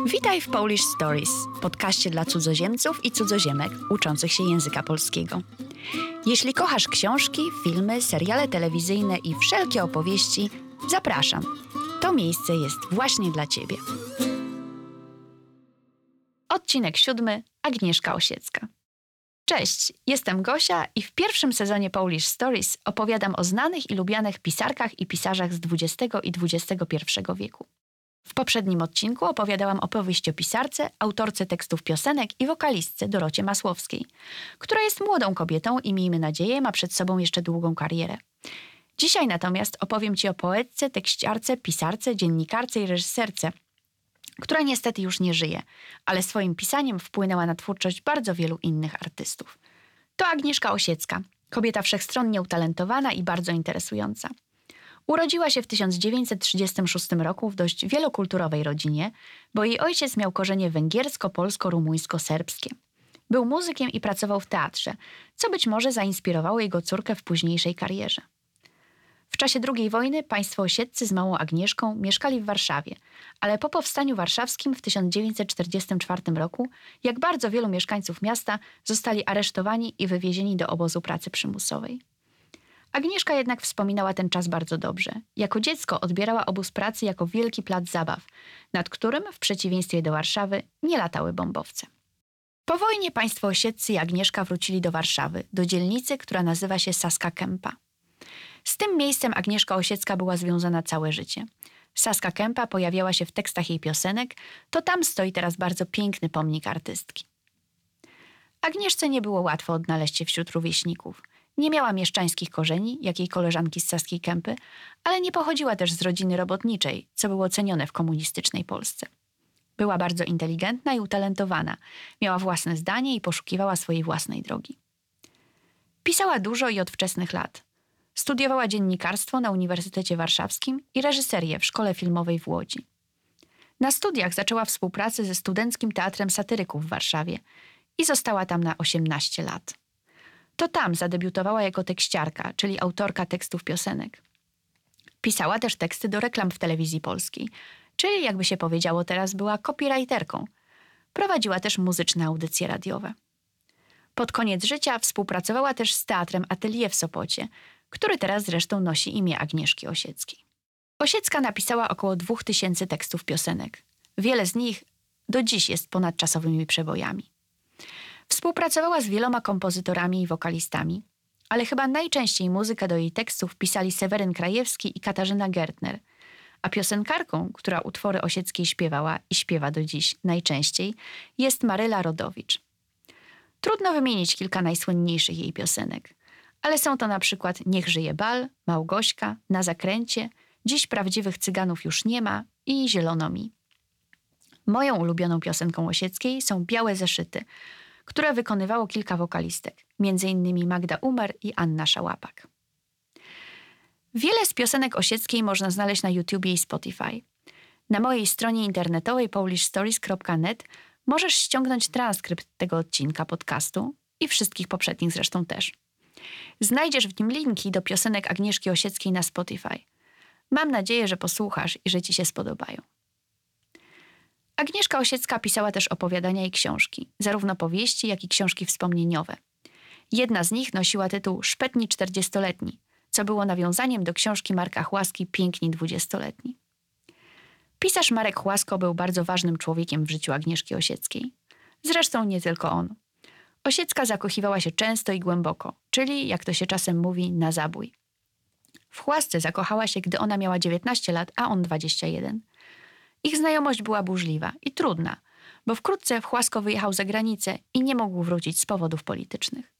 Witaj w Polish Stories, podcaście dla cudzoziemców i cudzoziemek uczących się języka polskiego. Jeśli kochasz książki, filmy, seriale telewizyjne i wszelkie opowieści, zapraszam. To miejsce jest właśnie dla Ciebie. Odcinek siódmy. Agnieszka Osiecka. Cześć, jestem Gosia i w pierwszym sezonie Polish Stories opowiadam o znanych i lubianych pisarkach i pisarzach z XX i XXI wieku. W poprzednim odcinku opowiadałam opowieść o pisarce, autorce tekstów piosenek i wokalistce Dorocie Masłowskiej, która jest młodą kobietą i miejmy nadzieję ma przed sobą jeszcze długą karierę. Dzisiaj natomiast opowiem Ci o poetce, tekściarce, pisarce, dziennikarce i reżyserce, która niestety już nie żyje, ale swoim pisaniem wpłynęła na twórczość bardzo wielu innych artystów. To Agnieszka Osiecka, kobieta wszechstronnie utalentowana i bardzo interesująca. Urodziła się w 1936 roku w dość wielokulturowej rodzinie, bo jej ojciec miał korzenie węgiersko-polsko-rumuńsko-serbskie. Był muzykiem i pracował w teatrze, co być może zainspirowało jego córkę w późniejszej karierze. W czasie II wojny państwo osiedcy z małą Agnieszką mieszkali w Warszawie, ale po powstaniu warszawskim w 1944 roku, jak bardzo wielu mieszkańców miasta, zostali aresztowani i wywiezieni do obozu pracy przymusowej. Agnieszka jednak wspominała ten czas bardzo dobrze. Jako dziecko odbierała obóz pracy jako wielki plac zabaw, nad którym, w przeciwieństwie do Warszawy, nie latały bombowce. Po wojnie państwo osiedcy i Agnieszka wrócili do Warszawy, do dzielnicy, która nazywa się Saska Kępa. Z tym miejscem Agnieszka Osiecka była związana całe życie. Saska Kępa pojawiała się w tekstach jej piosenek, to tam stoi teraz bardzo piękny pomnik artystki. Agnieszce nie było łatwo odnaleźć się wśród rówieśników. Nie miała mieszczańskich korzeni, jak jej koleżanki z Saskiej Kępy, ale nie pochodziła też z rodziny robotniczej, co było cenione w komunistycznej Polsce. Była bardzo inteligentna i utalentowana, miała własne zdanie i poszukiwała swojej własnej drogi. Pisała dużo i od wczesnych lat. Studiowała dziennikarstwo na Uniwersytecie Warszawskim i reżyserię w Szkole Filmowej w Łodzi. Na studiach zaczęła współpracę ze Studenckim Teatrem Satyryków w Warszawie i została tam na 18 lat. To tam zadebiutowała jako tekściarka, czyli autorka tekstów piosenek. Pisała też teksty do reklam w telewizji polskiej, czyli jakby się powiedziało teraz była copywriterką. Prowadziła też muzyczne audycje radiowe. Pod koniec życia współpracowała też z Teatrem Atelier w Sopocie, który teraz zresztą nosi imię Agnieszki Osieckiej. Osiecka napisała około 2000 tekstów piosenek. Wiele z nich do dziś jest ponadczasowymi przebojami. Współpracowała z wieloma kompozytorami i wokalistami, ale chyba najczęściej muzykę do jej tekstów pisali Seweryn Krajewski i Katarzyna Gertner, a piosenkarką, która utwory Osieckiej śpiewała i śpiewa do dziś najczęściej, jest Maryla Rodowicz. Trudno wymienić kilka najsłynniejszych jej piosenek, ale są to na przykład Niech żyje bal, Małgośka, Na zakręcie, Dziś prawdziwych cyganów już nie ma i Zielono mi. Moją ulubioną piosenką Osieckiej są Białe zeszyty, które wykonywało kilka wokalistek, m.in. Magda Umer i Anna Szałapak. Wiele z piosenek Osieckiej można znaleźć na YouTubie i Spotify. Na mojej stronie internetowej polishstories.net możesz ściągnąć transkrypt tego odcinka podcastu i wszystkich poprzednich zresztą też. Znajdziesz w nim linki do piosenek Agnieszki Osieckiej na Spotify. Mam nadzieję, że posłuchasz i że Ci się spodobają. Agnieszka Osiecka pisała też opowiadania i książki, zarówno powieści, jak i książki wspomnieniowe. Jedna z nich nosiła tytuł Szpetni czterdziestoletni, co było nawiązaniem do książki Marka Chłaski Piękni dwudziestoletni. Pisarz Marek Chłasko był bardzo ważnym człowiekiem w życiu Agnieszki Osieckiej. Zresztą nie tylko on. Osiecka zakochiwała się często i głęboko, czyli, jak to się czasem mówi, na zabój. W Chłasce zakochała się, gdy ona miała 19 lat, a on 21. Ich znajomość była burzliwa i trudna, bo wkrótce Wchłasko wyjechał za granicę i nie mógł wrócić z powodów politycznych.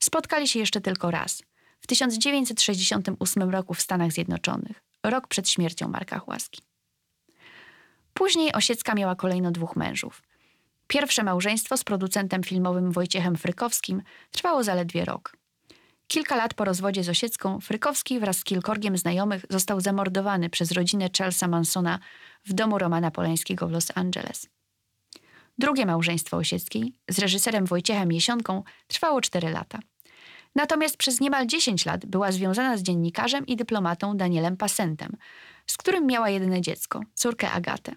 Spotkali się jeszcze tylko raz, w 1968 roku w Stanach Zjednoczonych, rok przed śmiercią Marka Chłaski. Później Osiecka miała kolejno dwóch mężów. Pierwsze małżeństwo z producentem filmowym Wojciechem Frykowskim trwało zaledwie rok. Kilka lat po rozwodzie z Osiecką, Frykowski wraz z kilkorgiem znajomych został zamordowany przez rodzinę Charlesa Mansona w domu Romana Polańskiego w Los Angeles. Drugie małżeństwo Osieckiej z reżyserem Wojciechem Jesionką trwało 4 lata. Natomiast przez niemal 10 lat była związana z dziennikarzem i dyplomatą Danielem Passentem, z którym miała jedyne dziecko, córkę Agatę.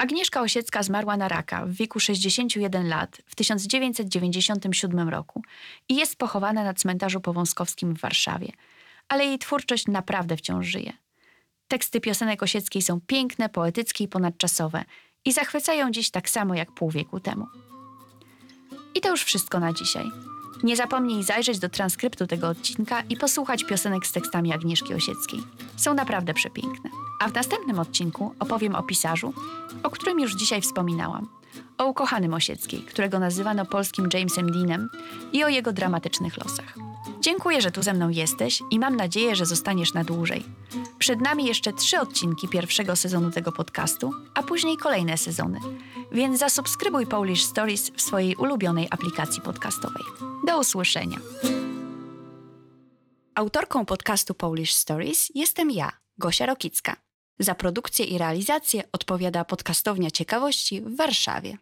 Agnieszka Osiecka zmarła na raka w wieku 61 lat w 1997 roku i jest pochowana na cmentarzu powązkowskim w Warszawie. Ale jej twórczość naprawdę wciąż żyje. Teksty piosenek Osieckiej są piękne, poetyckie i ponadczasowe i zachwycają dziś tak samo jak pół wieku temu. I to już wszystko na dzisiaj. Nie zapomnij zajrzeć do transkryptu tego odcinka i posłuchać piosenek z tekstami Agnieszki Osieckiej. Są naprawdę przepiękne. A w następnym odcinku opowiem o pisarzu, o którym już dzisiaj wspominałam. O ukochanym Osieckiej, którego nazywano polskim Jamesem Deanem i o jego dramatycznych losach. Dziękuję, że tu ze mną jesteś i mam nadzieję, że zostaniesz na dłużej. Przed nami jeszcze trzy odcinki pierwszego sezonu tego podcastu, a później kolejne sezony. Więc zasubskrybuj Polish Stories w swojej ulubionej aplikacji podcastowej. Do usłyszenia. Autorką podcastu Polish Stories jestem ja, Gosia Rokicka. Za produkcję i realizację odpowiada podcastownia ciekawości w Warszawie.